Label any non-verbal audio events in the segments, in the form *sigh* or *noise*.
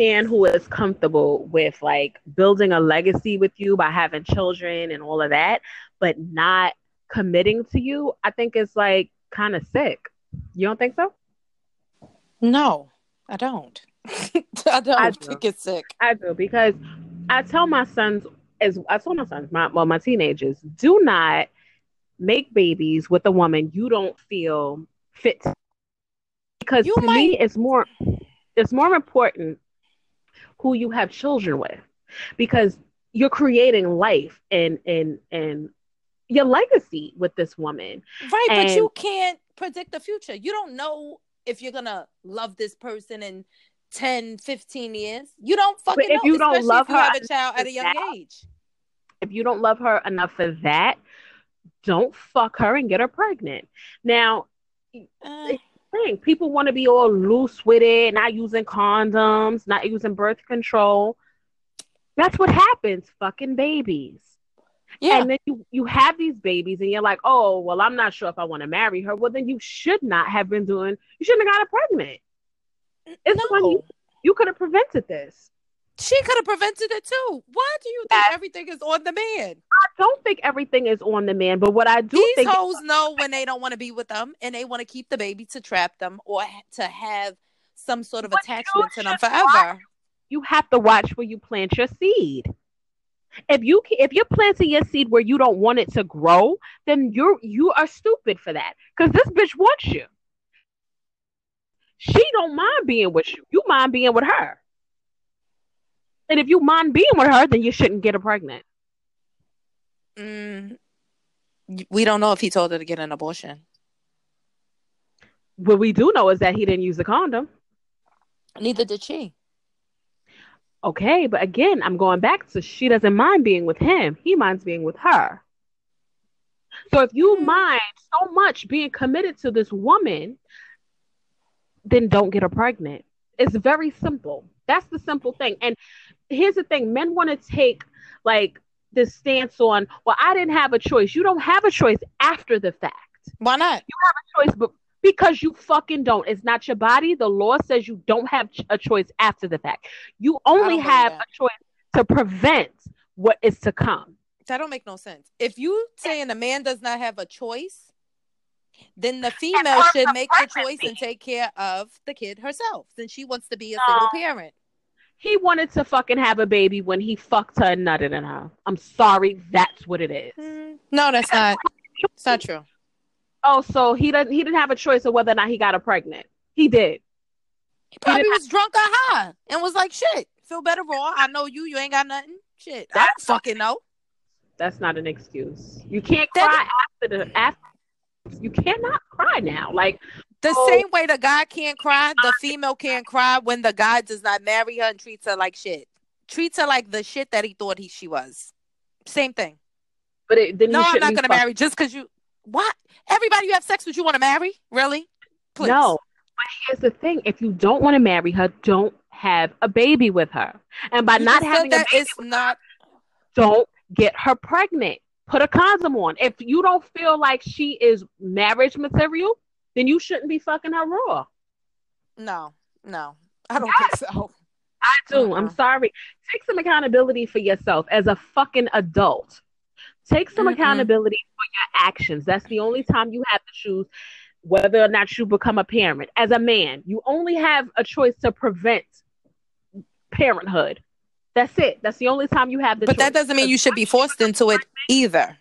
man who is comfortable with like building a legacy with you by having children and all of that, but not committing to you, I think it's like kind of sick. You don't think so? No, I don't. *laughs* I don't I do. think it's sick. I do because I tell my sons as I told my sons, my well, my teenagers, do not make babies with a woman you don't feel fit. to. Because You to me, it's more it's more important who you have children with, because you're creating life and and and your legacy with this woman. Right, but you can't predict the future. You don't know if you're gonna love this person in 10, 15 years. You don't fucking if know. you don't love if you her have a child at a young now, age. if you don't love her enough for that, don't fuck her and get her pregnant. Now, Uh, thing. People want to be all loose with it, not using condoms, not using birth control. That's what happens, fucking babies. yeah, And then you, you have these babies and you're like, oh, well, I'm not sure if I want to marry her. Well, then you should not have been doing, you shouldn't have got her pregnant. It's no. when you, you could have prevented this. She could have prevented it too. Why do you think everything is on the man? I don't think everything is on the man, but what I do These think hoes know when they don't want to be with them and they want to keep the baby to trap them or to have some sort of But attachment to them forever. you have to watch where you plant your seed. If you if you're planting your seed where you don't want it to grow, then you're you are stupid for that. Because this bitch wants you. She don't mind being with you. You mind being with her. And if you mind being with her, then you shouldn't get her pregnant. Mm, we don't know if he told her to get an abortion. What we do know is that he didn't use a condom. Neither did she. Okay, but again, I'm going back to she doesn't mind being with him. He minds being with her. So if you Hmm. mind so much being committed to this woman, then don't get her pregnant. It's very simple. That's the simple thing. And here's the thing men want to take like this stance on, well, I didn't have a choice. You don't have a choice after the fact. Why not? You have a choice, but because you fucking don't. It's not your body. The law says you don't have a choice after the fact. You only have a choice to prevent what is to come. That don't make no sense. If you saying a man does not have a choice, then the female should make the choice and take care of the kid herself. Since she wants to be a single parent. He wanted to fucking have a baby when he fucked her and nutted in her. I'm sorry, that's what it is. Hmm. No, that's not. It's not true. Oh, so he doesn't. He didn't have a choice of whether or not he got her pregnant. He did. He probably was drunk or high and was like, "Shit, feel better, raw. I know you. You ain't got nothing. Shit, I don't fucking know." That's not an excuse. You can't That- cry after the after. You cannot cry now. Like The Oh. same way the guy can't cry, the female can't cry when the guy does not marry her and treats her like shit. Treats her like the shit that he thought he she was. Same thing. But it, then No, I'm shouldn't gonna fuck- marry just because you. What? Everybody you have sex with, you want to marry? Really? Please. No, but here's the thing: if you don't want to marry her, don't have a baby with her. And by You not having a that baby, it's not. don't get her pregnant. Put a condom on. If you don't feel like she is marriage material, then you shouldn't be fucking her raw. No, no, I don't think so. I do. I'm Mhm. sorry. Take some accountability for yourself as a fucking adult. Take some Mm-mm. accountability for your actions. That's the only time you have to choose whether or not you become a parent. As a man, you only have a choice to prevent parenthood. That's it. That's the only time you have the But choice. that doesn't mean you should be forced into it either.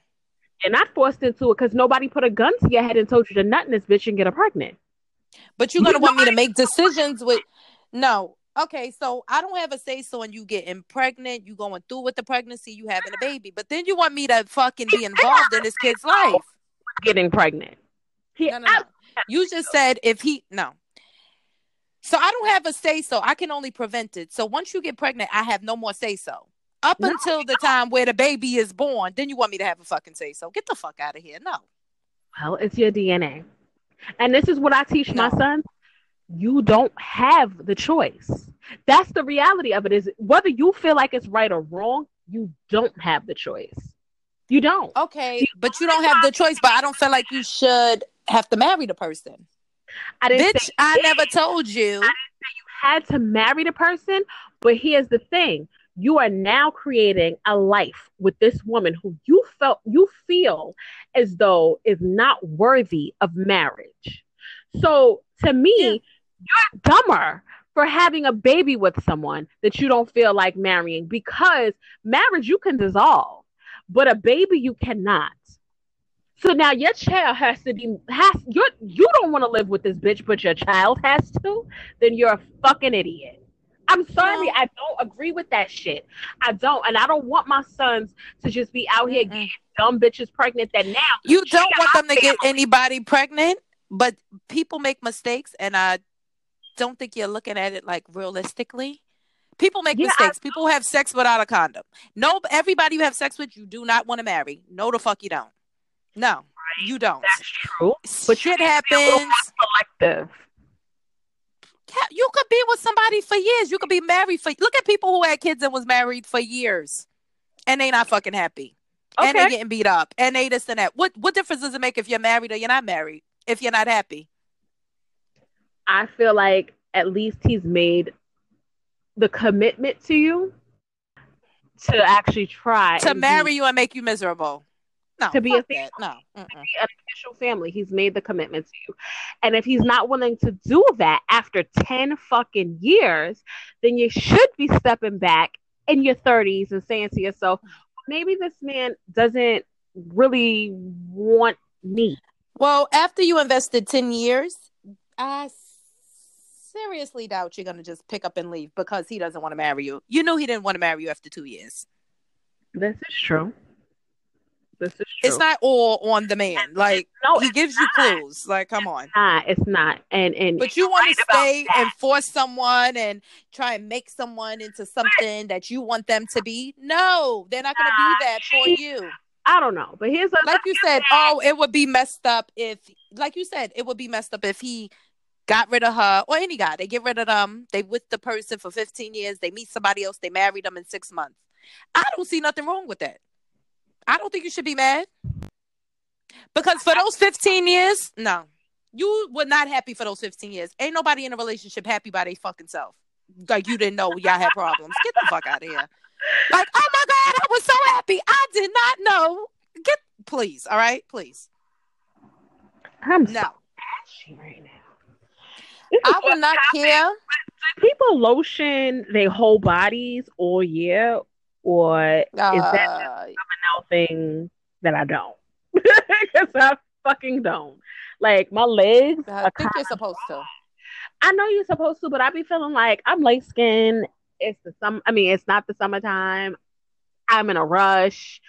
You're not forced into it because nobody put a gun to your head and told you to nut in this bitch and get her pregnant. But you're gonna want me to make decisions with no. Okay, so I don't have a say so in you getting pregnant, you going through with the pregnancy, you having a baby. But then you want me to fucking be involved in this kid's life. Getting pregnant. He, No, no, no. You just said if he no. So I don't have a say so. I can only prevent it. So once you get pregnant, I have no more say so. Up No. until the time where the baby is born, then you want me to have a fucking say so. Get the fuck out of here. No. Well, it's your DNA. And this is what I teach my No. sons. You don't have the choice. That's the reality of it is whether you feel like it's right or wrong, you don't have the choice. You don't. Okay, but you don't have the choice. But I don't feel like you should have to marry the person. I didn't Bitch, say I you never did. told you. had to marry the person, but here's the thing. You are now creating a life with this woman who you felt you feel as though is not worthy of marriage. So to me, yeah. you're dumber for having a baby with someone that you don't feel like marrying because marriage you can dissolve, but a baby you cannot. So now your child has to be has you you don't want to live with this bitch, but your child has to. Then you're a fucking idiot. I'm sorry, I don't agree with that shit. I don't, and I don't want my sons to just be out here getting dumb bitches pregnant. That now you don't want them to family. get anybody pregnant, but people make mistakes, and I don't think you're looking at it like realistically. People make yeah, mistakes. People have sex without a condom. No, everybody you have sex with, you do not want to marry. No, the fuck you don't. No, right. you don't. That's true. But shit oh, happens. Selective. You could be with somebody for years. You could be married for. Look at people who had kids and was married for years, and they not fucking happy, okay. and they getting beat up, and they this and that. What what difference does it make if you're married or you're not married? If you're not happy, I feel like at least he's made the commitment to you to actually try to marry be, you and make you miserable. No, to be a family, no, to be an official family. He's made the commitment to you, and if he's not willing to do that after ten fucking years, then you should be stepping back in your thirties and saying to yourself, maybe this man doesn't really want me. Well, after you invested ten years, I seriously doubt you're gonna just pick up and leave because he doesn't want to marry you. You knew he didn't want to marry you after two years. This is true. This is true. It's not all on the man. Like no, he gives not. you clues. Like, come on. Nah, it's not. And and but you want to stay and force someone and try and make someone into something that you want them to be. No, they're not going to be that for you. I don't know, but here's a, like you said. Oh, it would be messed up if, like you said, it would be messed up if he got rid of her or any guy. They get rid of them. They with the person for 15 years. They meet somebody else. They marry them in six months. I don't see nothing wrong with that. I don't think you should be mad. Because for those 15 years, no. You were not happy for those 15 years. Ain't nobody in a relationship happy by their fucking self. Like you didn't know y'all had problems. Get the fuck out of here. Like, oh my God, I was so happy. I did not know. Get please, all right? Please. I'm no. so ashy right now. I will not care. People lotion their whole bodies all year or uh, is that just uh, a thing that I don't? *laughs* Because I fucking don't. Like my legs. I think you're supposed to. I know you're supposed to, but I be feeling like I'm light skinned. It's the sum. I mean, it's not the summertime. I'm in a rush.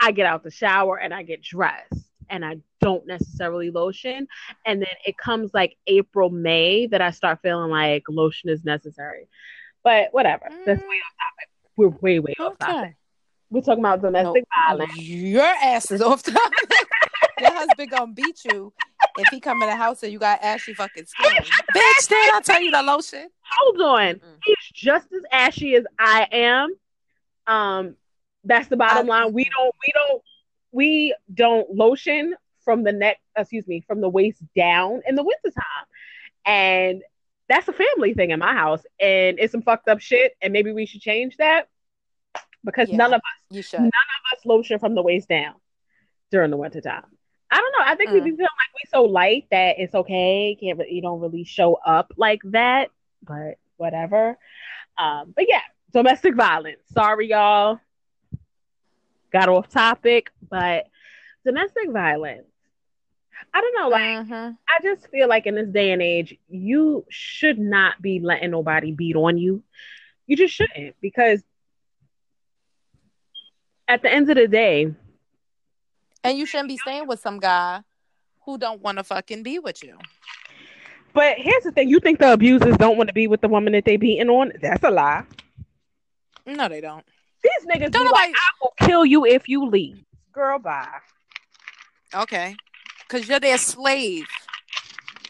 I get out the shower and I get dressed, and I don't necessarily lotion. And then it comes like April, May that I start feeling like lotion is necessary. But whatever. Mm. That's way off topic we're way, way off topic. We're talking about domestic violence. Your ass is off topic. *laughs* Your husband gonna beat you if he come in the house and you got ashy fucking skin. *laughs* Bitch, did I tell you the lotion? Hold on. mm He's just as ashy as I am. Um, that's the bottom I, line. We don't we don't we don't lotion from the neck, excuse me, from the waist down in the wintertime. And that's a family thing in my house, and it's some fucked up shit. And maybe we should change that because yeah, none of us, you should. none of us lotion from the waist down during the winter time. I don't know. I think mm. we feel like we so light that it's okay. Can't you don't really show up like that, but whatever. Um, but yeah, domestic violence. Sorry, y'all. Got off topic, but domestic violence I don't know. Like, mm-hmm. I just feel like in this day and age, you should not be letting nobody beat on you. You just shouldn't because at the end of the day, and you shouldn't be staying with some guy who don't want to fucking be with you. But here's the thing: you think the abusers don't want to be with the woman that they beating on? That's a lie. No, they don't. These niggas don't like, I will kill you if you leave. Girl, bye. Okay because you're their slave.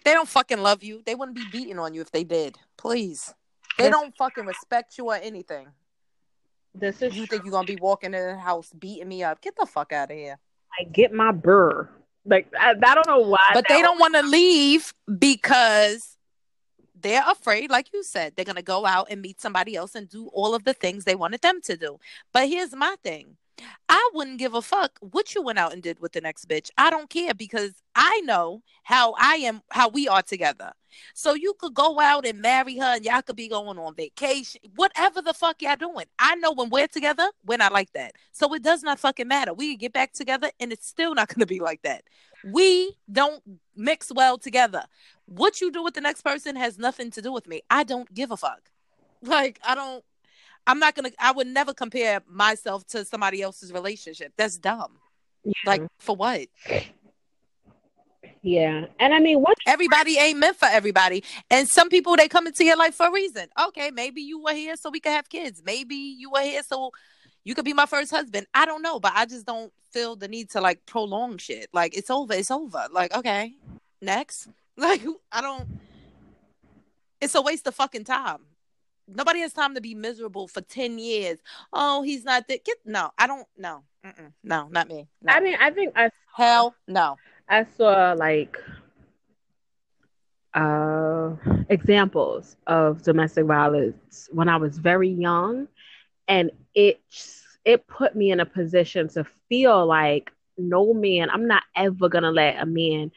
They don't fucking love you. They wouldn't be beating on you if they did. Please. They this, don't fucking respect you or anything. This is you think you're gonna be walking in the house beating me up? Get the fuck out of here. I get my burr. Like I, I don't know why. But they don't want to leave because they're afraid, like you said, they're gonna go out and meet somebody else and do all of the things they wanted them to do. But here's my thing. I wouldn't give a fuck what you went out and did with the next bitch. I don't care because I know how I am, how we are together. So you could go out and marry her and y'all could be going on vacation, whatever the fuck y'all doing. I know when we're together, we're not like that. So it does not fucking matter. We can get back together and it's still not *laughs* going to be like that. We don't mix well together. What you do with the next person has nothing to do with me. I don't give a fuck. Like, I don't, I'm not gonna. I would never compare myself to somebody else's relationship. That's dumb. Yeah. Like for what? Yeah, and I mean, what everybody ain't meant for everybody, and some people they come into your life for a reason. Okay, maybe you were here so we could have kids. Maybe you were here so you could be my first husband. I don't know, but I just don't feel the need to like prolong shit. Like it's over, it's over. Like okay, next. *laughs* Like I don't. It's a waste of fucking time nobody has time to be miserable for 10 years. Oh, he's not that. Get no, I don't know. No, not me. No. I mean, I think I hell no. I saw like uh examples of domestic violence when I was very young and it it put me in a position to feel like no man, I'm not ever going to let a man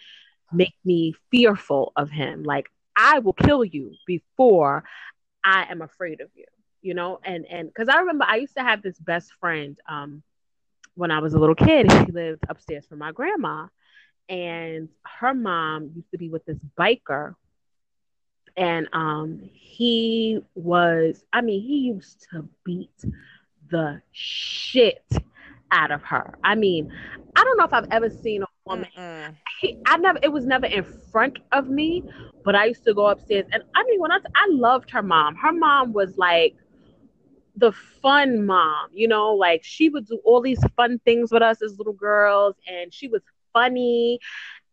make me fearful of him. Like I will kill you before I am afraid of you, you know? And and because I remember I used to have this best friend um when I was a little kid. She lived upstairs from my grandma, and her mom used to be with this biker. And um he was, I mean, he used to beat the shit out of her. I mean, I don't know if I've ever seen a woman. He, I never. It was never in front of me, but I used to go upstairs, and I mean, when I I loved her mom. Her mom was like the fun mom, you know, like she would do all these fun things with us as little girls, and she was funny,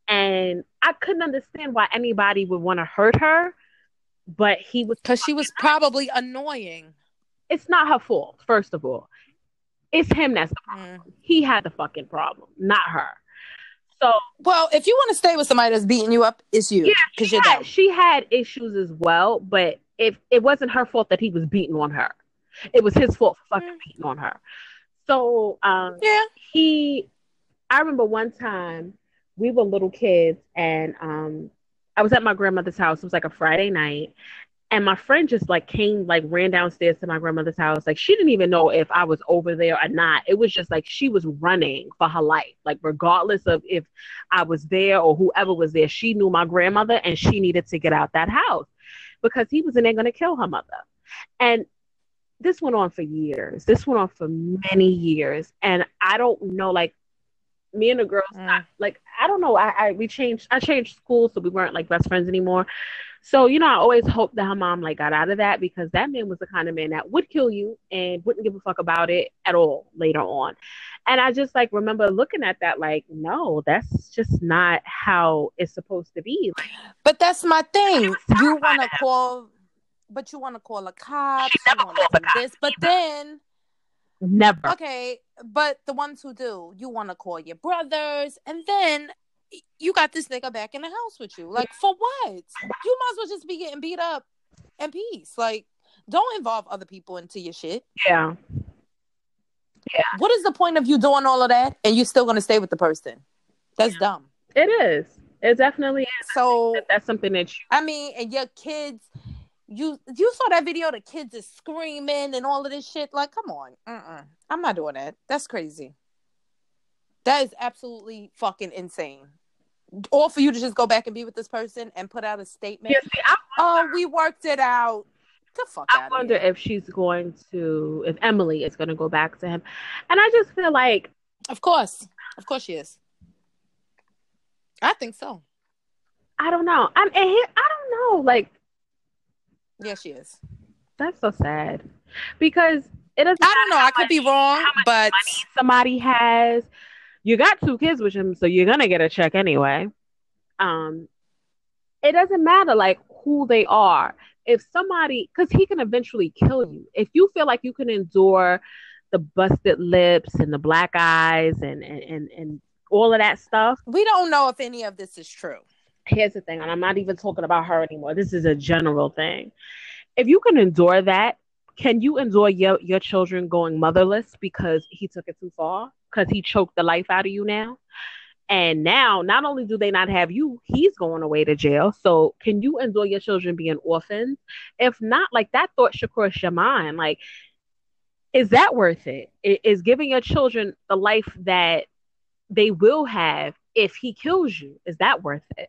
and I couldn't understand why anybody would want to hurt her, but he was because she was probably annoying. It's not her fault, first of all. It's him that's the problem. Mm. He had the fucking problem, not her. So, well, if you want to stay with somebody that's beating you up, it's you. Yeah, she, had, she had issues as well, but if it wasn't her fault that he was beating on her, it was his fault for fucking mm. beating on her. So, um, yeah, he. I remember one time we were little kids, and um, I was at my grandmother's house. It was like a Friday night, and my friend just like came, like ran downstairs to my grandmother's house. Like she didn't even know if I was over there or not. It was just like she was running for her life. Like regardless of if I was there or whoever was there, she knew my grandmother and she needed to get out that house because he was in there going to kill her mother. And this went on for years. This went on for many years. And I don't know, like me and the girls, mm. like I don't know. I, I we changed. I changed schools, so we weren't like best friends anymore. So, you know, I always hoped that her mom like got out of that because that man was the kind of man that would kill you and wouldn't give a fuck about it at all later on. And I just like remember looking at that like, no, that's just not how it's supposed to be. But that's my thing. You want to call, but you want to call a cop. She never called the this, but then. Never. Okay, but the ones who do, you want to call your brothers, and then you got this nigga back in the house with you. Like for what? You might as well just be getting beat up in peace. Like don't involve other people into your shit. Yeah. Yeah. What is the point of you doing all of that and you're still gonna stay with the person? That's yeah. dumb. It is. It definitely is. So that that's something that you I mean, and your kids you you saw that video the kids is screaming and all of this shit like come on Mm-mm. i'm not doing that that's crazy that is absolutely fucking insane or for you to just go back and be with this person and put out a statement. Yeah, see, oh, we worked it out. The fuck I wonder if she's going to, if Emily is going to go back to him, and I just feel like, of course, of course she is. I think so. I don't know. I'm. I don't know. Like, yeah, she is. That's so sad because it doesn't. I don't know. I could be wrong, but somebody has you got two kids with him, so you're gonna get a check anyway. Um, it doesn't matter like who they are. If somebody, because he can eventually kill you. If you feel like you can endure the busted lips and the black eyes and and and, and all of that stuff, we don't know if any of this is true. Here's the thing, and I'm not even talking about her anymore. This is a general thing. If you can endure that, can you endure your, your children going motherless because he took it too far? Because he choked the life out of you now? And now, not only do they not have you, he's going away to jail. So, can you endure your children being orphans? If not, like that thought should cross your mind. Like, is that worth it? Is giving your children the life that they will have if he kills you? Is that worth it?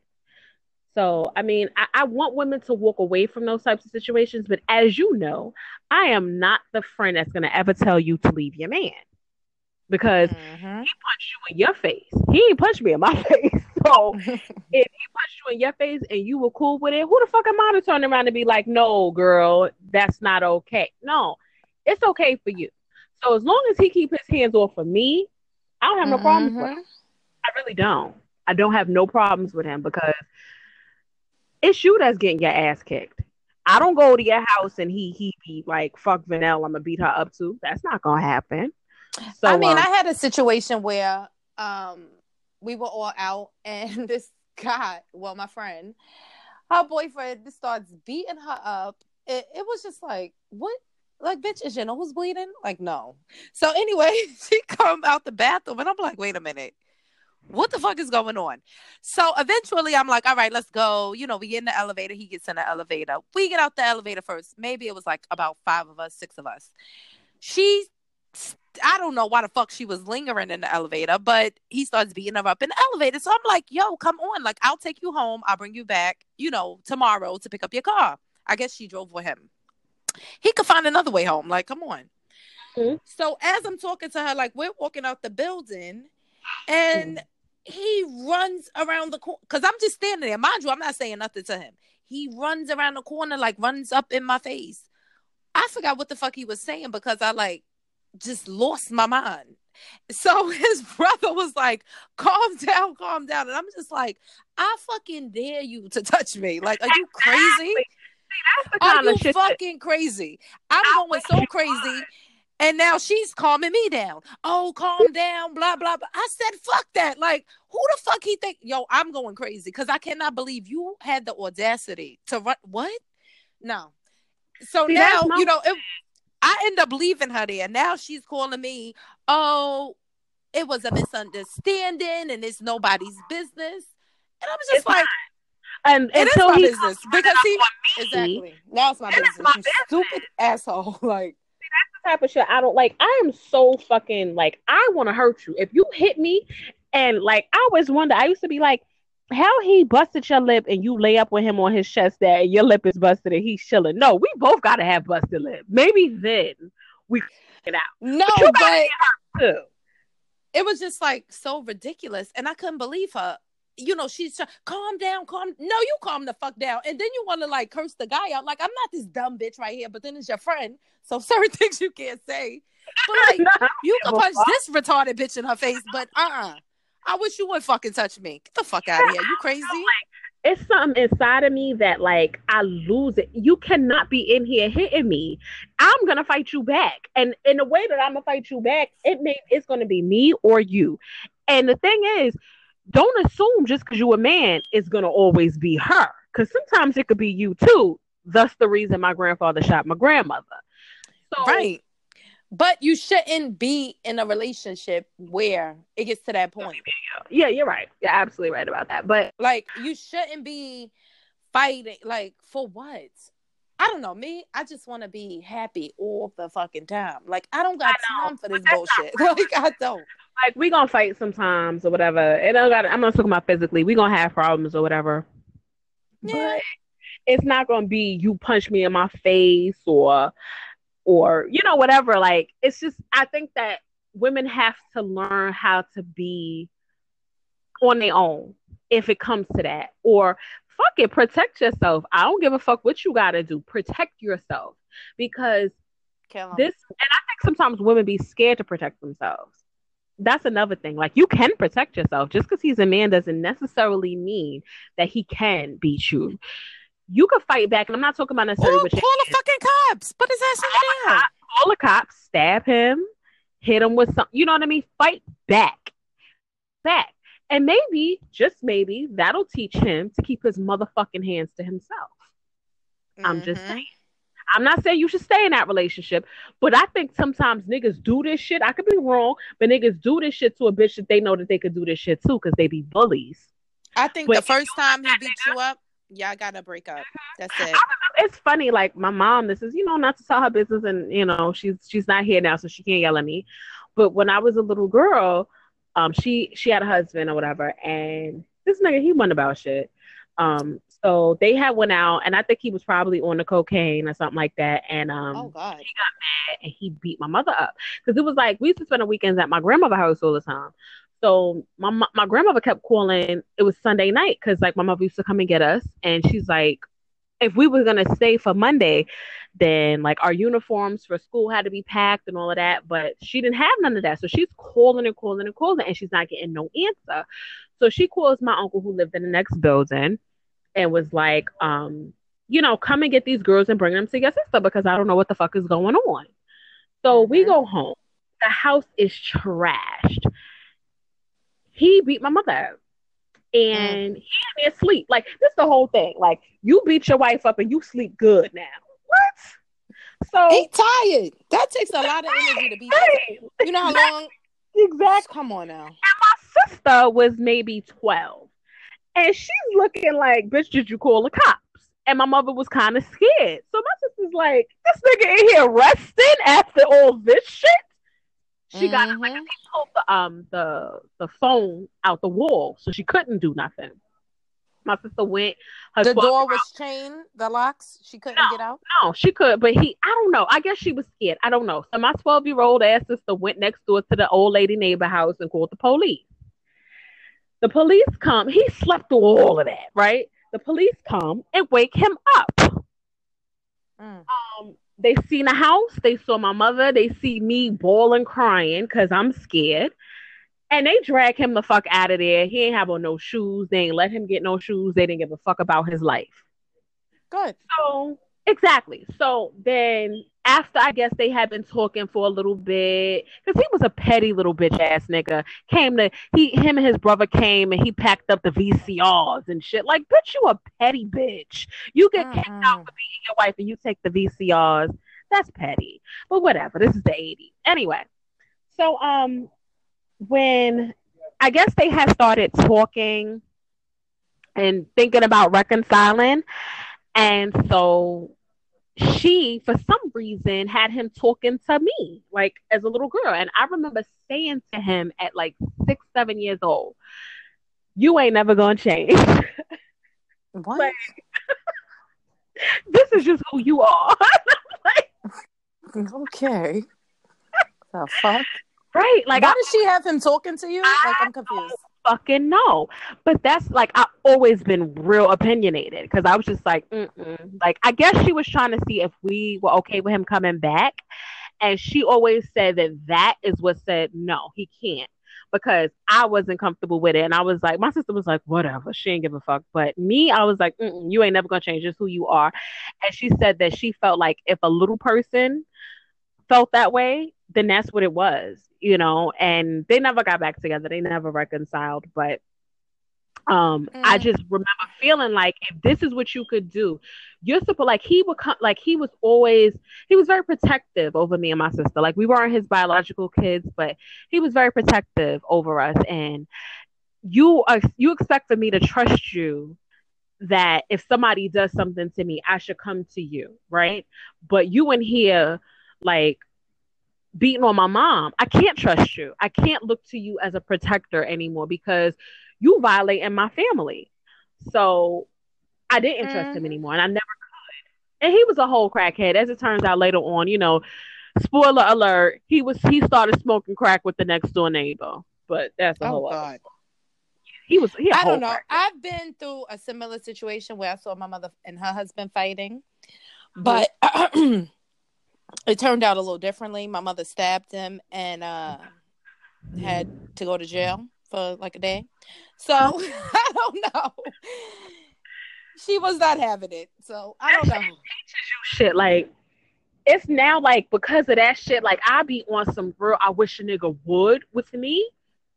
So, I mean, I, I, want women to walk away from those types of situations, but as you know, I am not the friend that's going to ever tell you to leave your man because mm-hmm. he punched you in your face. He ain't punched me in my *laughs* face. So, *laughs* if he punched you in your face and you were cool with it, who the fuck am I to turn around and be like, no, girl, that's not okay? No, it's okay for you. So, as long as he keep his hands off of me, I don't have no problems with him. Mm-hmm. I really don't. I don't have no problems with him because it's you that's getting your ass kicked. I don't go to your house and he he be like fuck Vanell, I'm gonna beat her up too. That's not gonna happen. So I mean, um, I had a situation where um we were all out *laughs* and this guy, well, my friend, her boyfriend starts beating her up. It, it was just like, what? Like, bitch, is your nose bleeding? Like, no. So anyway, *laughs* she come out the bathroom and I'm like, wait a minute what the fuck is going on? So eventually I'm like, all right, let's go. You know, we get in the elevator. He gets in the elevator. We get out the elevator first. Maybe it was like about five of us, six of us. She, I don't know why the fuck she was lingering in the elevator, but he starts beating her up in the elevator. So I'm like, yo, come on. Like, I'll take you home. I'll bring you back, you know, tomorrow to pick up your car. I guess she drove with him. He could find another way home. Like, come on. Mm-hmm. So as I'm talking to her, like, we're walking out the building and mm-hmm he runs around the corner because I'm just standing there. Mind you, I'm not saying nothing to him. He runs around the corner, like runs up in my face. I forgot what the fuck he was saying because I like just lost my mind. So *laughs* his brother was like, calm down, calm down. And I'm just like, I fucking dare you to touch me. Like, are you crazy? Are you fucking crazy? I'm going so crazy. And now she's calming me down. Oh, calm down, blah, blah, blah. I said, fuck that. Like, who the fuck he think? Yo, I'm going crazy because I cannot believe you had the audacity to run. What? No. So See, now, you know, it, I end up leaving her there. Now she's calling me, oh, it was a misunderstanding and it's nobody's business. And I was just it's like, not. and it until is my business because he exactly now it's my business. My you business. stupid asshole. *laughs* Like type of shit I don't like. I am so fucking like I want to hurt you. If you hit me and like I always wonder, I used to be like, how he busted your lip and you lay up with him on his chest there and your lip is busted and he's chilling. No, we both gotta have busted lip. Maybe then we get out. No, but, but it was just like so ridiculous. And I couldn't believe her you know, she's calm down, calm. No, you calm the fuck down. And then you want to like curse the guy out. Like, I'm not this dumb bitch right here, but then it's your friend. So *laughs* certain things you can't say. But like, you can *laughs* punch this retarded bitch in her face, but uh uh-uh. uh I wish you would fucking touch me. Get the fuck out of here. You *laughs* crazy? Like, it's something inside of me that like I lose it. You cannot be in here hitting me. I'm gonna fight you back, and in the way that I'm gonna fight you back, it may it's gonna be me or you. And the thing is, don't assume just because you're a man it's going to always be her. Because sometimes it could be you too. Thus the reason my grandfather shot my grandmother. So, right. But you shouldn't be in a relationship where it gets to that point. Yeah you're right. You're absolutely right about that. But like you shouldn't be fighting like for what I don't know me. I just want to be happy all the fucking time. Like I don't got time for this bullshit. *laughs* like I don't like we gonna fight sometimes or whatever. And I got I'm not talking about physically. We gonna have problems or whatever. Yeah. But it's not gonna be you punch me in my face or or you know whatever. Like it's just I think that women have to learn how to be on their own if it comes to that. Or fuck it, protect yourself. I don't give a fuck what you gotta do. Protect yourself because this and I think sometimes women be scared to protect themselves that's another thing. Like you can protect yourself. Just because he's a man doesn't necessarily mean that he can beat you. You could fight back, and I'm not talking about necessarily. Call, call the fucking cops. Put his ass in jail. Call the cops. Stab him. Hit him with something. You know what I mean? Fight back. Back. And maybe, just maybe, that'll teach him to keep his motherfucking hands to himself. Mm-hmm. I'm just mm-hmm. saying. I'm not saying you should stay in that relationship, but I think sometimes niggas do this shit. I could be wrong, but niggas do this shit to a bitch that they know that they could do this shit too because they be bullies. I think but the first time he beats you up, y'all gotta break up. That's it. It's funny, like my mom. This is you know not to tell her business, and you know she's she's not here now, so she can't yell at me. But when I was a little girl, um, she she had a husband or whatever, and this nigga he went about shit. Um, so they had went out, and I think he was probably on the cocaine or something like that. And um, oh god, he got mad and he beat my mother up because it was like we used to spend the weekends at my grandmother's house all the time. So my my grandmother kept calling. It was Sunday night because like my mother used to come and get us, and she's like, if we were gonna stay for Monday, then like our uniforms for school had to be packed and all of that. But she didn't have none of that, so she's calling and calling and calling, and she's not getting no answer. So she calls my uncle who lived in the next building, and was like, um, you know, come and get these girls and bring them to your sister because I don't know what the fuck is going on. So we mm-hmm. go home. The house is trashed he beat my mother up. And mm. he had me asleep. Like, this the whole thing. Like, you beat your wife up and you sleep good now. What? So he tired. That takes a lot of energy to be right. You know how long? Exactly. Come on now. And my sister was maybe 12. And she's looking like, bitch, did you call the cops? And my mother was kind of scared. So my sister's like, this nigga in here resting after all this shit. She mm-hmm. got like pulled the um the the phone out the wall, so she couldn't do nothing. My sister went. the door was chained. The locks. She couldn't no, get out. No, she could, but he. I don't know. I guess she was scared. I don't know. So my twelve year old ass sister went next door to the old lady neighbor house and called the police. The police come. He slept through all of that, right? The police come and wake him up. Mm. Um, they seen a house. They saw my mother. They see me bawling, crying because I'm scared. And they drag him the fuck out of there. He ain't have on no shoes. They ain't let him get no shoes. They didn't give a fuck about his life. Good. So exactly. So then after I guess they had been talking for a little bit, because he was a petty little bitch ass nigga. Came to he him and his brother came and he packed up the VCRs and shit. Like, bitch, you a petty bitch. You get mm-hmm. kicked out for beating your wife and you take the VCRs. That's petty. But whatever. This is the 80s. Anyway. So um when I guess they had started talking and thinking about reconciling. And so she, for some reason, had him talking to me, like as a little girl. And I remember saying to him at like six, seven years old, You ain't never gonna change. *laughs* What? like, *laughs* this is just who you are. *laughs* like, okay. The fuck? Right. Like why I, does she have him talking to you? Like I'm confused fucking know. But that's like I've always been real opinionated because I was just like, Mm-mm. like I guess she was trying to see if we were okay with him coming back, and she always said that that is what said no, he can't because I wasn't comfortable with it, and I was like, my sister was like, whatever, she ain't give a fuck. But me, I was like, you ain't never gonna change just who you are, and she said that she felt like if a little person felt that way, then that's what it was you know, and they never got back together. They never reconciled, but um mm. i just remember feeling like if this is what you could do you're supposed like he would come like he was always he was very protective over me and my sister like we weren't his biological kids but he was very protective over us and you are you expect for me to trust you that if somebody does something to me i should come to you right but you in here like beating on my mom. I can't trust you. I can't look to you as a protector anymore because you violate in my family. So I didn't mm. trust him mm-hmm. anymore and I never could. And he was a whole crackhead. As it turns out later on, you know, spoiler alert, he was he started smoking crack with the next door neighbor. But that's a oh, whole God. He was he I don't know. Crackhead. I've been through a similar situation where I saw my mother and her husband fighting. But *clears throat* it turned out a little differently. My mother stabbed him and uh, had to go to jail for like a day. So *laughs* I don't know. She was not having it. So I don't know. Shit, like it's now like because of that shit. Like I be on some real. I wish a nigga would with me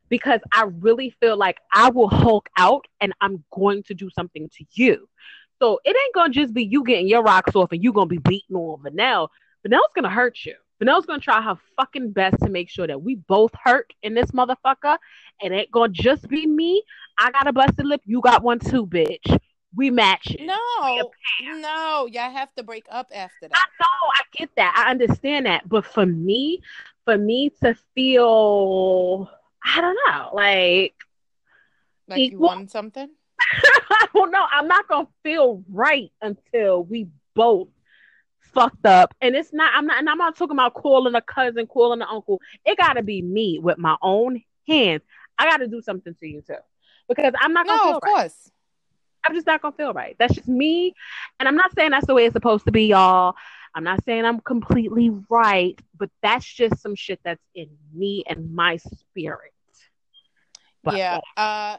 because I really feel like I will hulk out and I'm going to do something to you. So it ain't gonna just be you getting your rocks off and you gonna be beating on Vanell. Vanell's gonna hurt you. Vanell's gonna try her fucking best to make sure that we both hurt in this motherfucker. And it ain't gonna just be me. I got a busted lip. You got one too, bitch. We match. No, no, y'all have to break up after that. I know, I get that. I understand that. But for me, for me to feel, I don't know, like, like you want something. *laughs* I don't know. I'm not gonna feel right until we both fucked up. And it's not. I'm not. And I'm not talking about calling a cousin, calling an uncle. It gotta be me with my own hands. I gotta do something to you too, because I'm not gonna. No, of right. course. I'm just not gonna feel right. That's just me. And I'm not saying that's the way it's supposed to be, y'all. I'm not saying I'm completely right, but that's just some shit that's in me and my spirit. But, yeah. Uh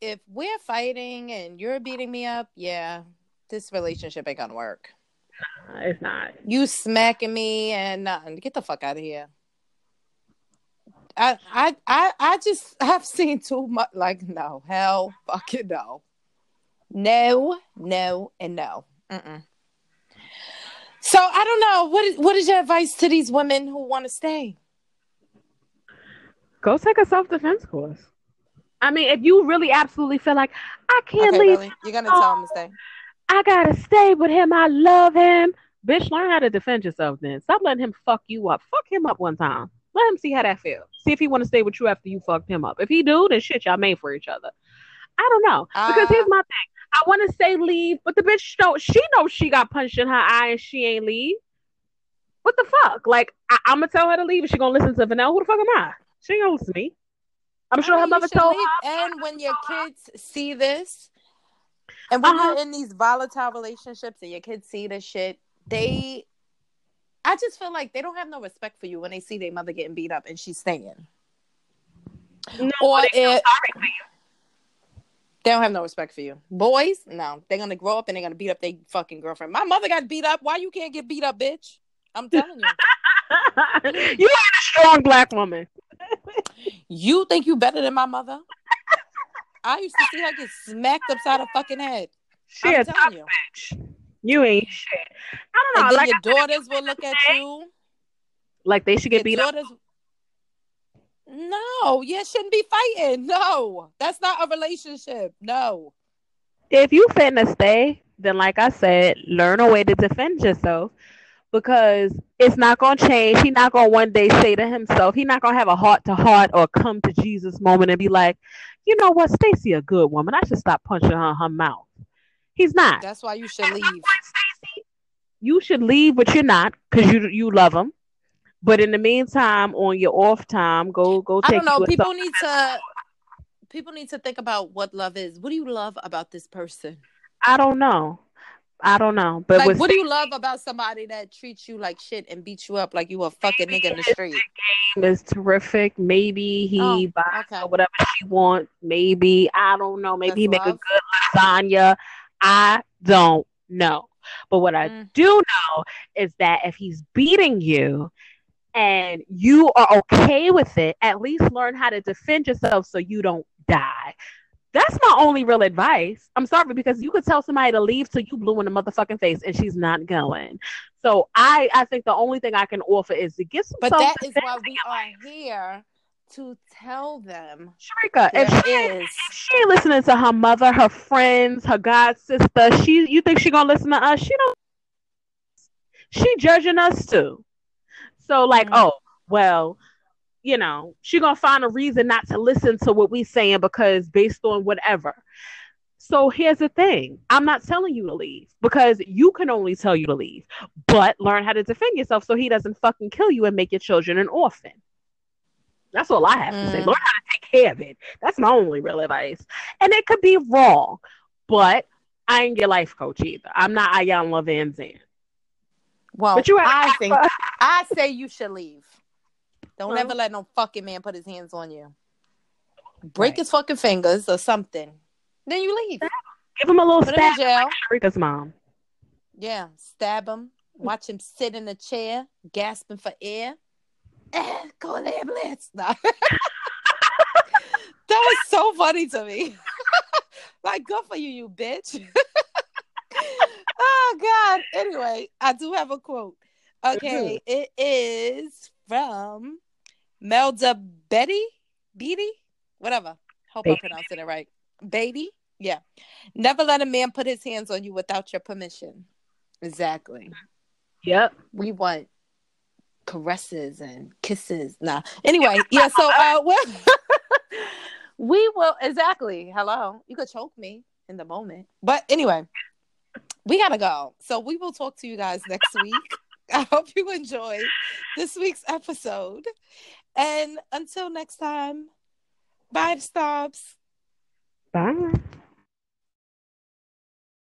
if we're fighting and you're beating me up, yeah, this relationship ain't gonna work. Nah, it's not. You smacking me and nothing. Get the fuck out of here. I I I I just *laughs* have seen too much like no, hell fucking no. No, no, and no. Mm-mm. So I don't know. What is, what is your advice to these women who want to stay? Go take a self defense course. I mean, if you really absolutely feel like I can't okay, leave, really? you're gonna tell them to stay. I gotta stay with him. I love him. Bitch, learn how to defend yourself. Then stop letting him fuck you up. Fuck him up one time. Let him see how that feels. See if he want to stay with you after you fucked him up. If he do, then shit, y'all made for each other. I don't know because uh, here's my thing. I want to say leave, but the bitch don't. She knows she got punched in her eye and she ain't leave. What the fuck? Like I, am gonna tell her to leave, and she gonna listen to Vanilla. Who the fuck am I? She ain't gonna listen to me. I'm sure her mother told leave. her. And when your kids see this, and when uh-huh. you're in these volatile relationships and your kids see this shit, they, I just feel like they don't have no respect for you when they see their mother getting beat up and she's staying. No, or for you. They don't have no respect for you. Boys, no. They're gonna grow up and they're gonna beat up their fucking girlfriend. My mother got beat up. Why you can't get beat up, bitch? I'm telling you. *laughs* you are a strong black woman. you think you better than my mother? I used to see her get smacked upside her fucking head. She I'm telling you. Bitch. You ain't shit. I don't know. And then like your daughters will look at you. Like they should get your beat daughters, up. No, you shouldn't be fighting. No, that's not a relationship. No. If you finna stay, then like I said, learn a way to defend yourself because it's not gonna change. He's not gonna one day say to himself, he's not gonna have a heart to heart or come to Jesus moment and be like, you know what, Stacy a good woman. I should stop punching her in her mouth. He's not. That's why you should leave. you should leave, but you're not because you you love him. But in the meantime, on your off time, go go. I don't know. People need to. People need to think about what love is. What do you love about this person? I don't know. I don't know. But like, what do you love about somebody that treats you like shit and beats you up like you a fucking nigga in the street? Game is terrific. Maybe he oh, buys okay. whatever she wants. Maybe I don't know. Maybe That's he make love. a good lasagna. I don't know. But what I mm. do know is that if he's beating you and you are okay with it, at least learn how to defend yourself so you don't die. That's my only real advice. I'm sorry because you could tell somebody to leave till you blew in the motherfucking face and she's not going. So I I think the only thing I can offer is to get some. But that is why we are here to tell them. Sharika, if she, is. if she listening to her mother, her friends, her god sister, she you think she gonna listen to us? She don't. She judging us too. So like, mm-hmm. oh, well, you know, she gonna find a reason not to listen to what we saying because based on whatever. So here's the thing. I'm not telling you to leave because you can only tell you to leave. But learn how to defend yourself so he doesn't fucking kill you and make your children an orphan. That's all I have mm. to say. Mm. Learn how to take care of it. That's my only real advice. And it could be wrong, but I ain't your life coach either. I'm not Iyanla Vanzant. Well, but you I think I say you should leave. Don't well, ever let no fucking man put his hands on you. Break right. his fucking fingers or something. Then you leave. Give him a little put stab. Him in jail. Rika's mom. Yeah, stab him. Watch him sit in a chair, gasping for air. Eh, call the ambulance. *laughs* No. that was so funny to me. *laughs* like, good for you, you bitch. *laughs* oh God. Anyway, I do have a quote. Okay, it is from Melda Betty, Beatty, whatever. Hope I'm pronouncing it right. Beatty, yeah. Never let a man put his hands on you without your permission. Exactly. Yep. We want caresses and kisses. Nah. Anyway, yeah. So uh, *laughs* well, *laughs* we will exactly. Hello. You could choke me in the moment, but anyway, we gotta go. So we will talk to you guys next week. *laughs* I hope you enjoyed this week's episode. And until next time, bye, stops. Bye.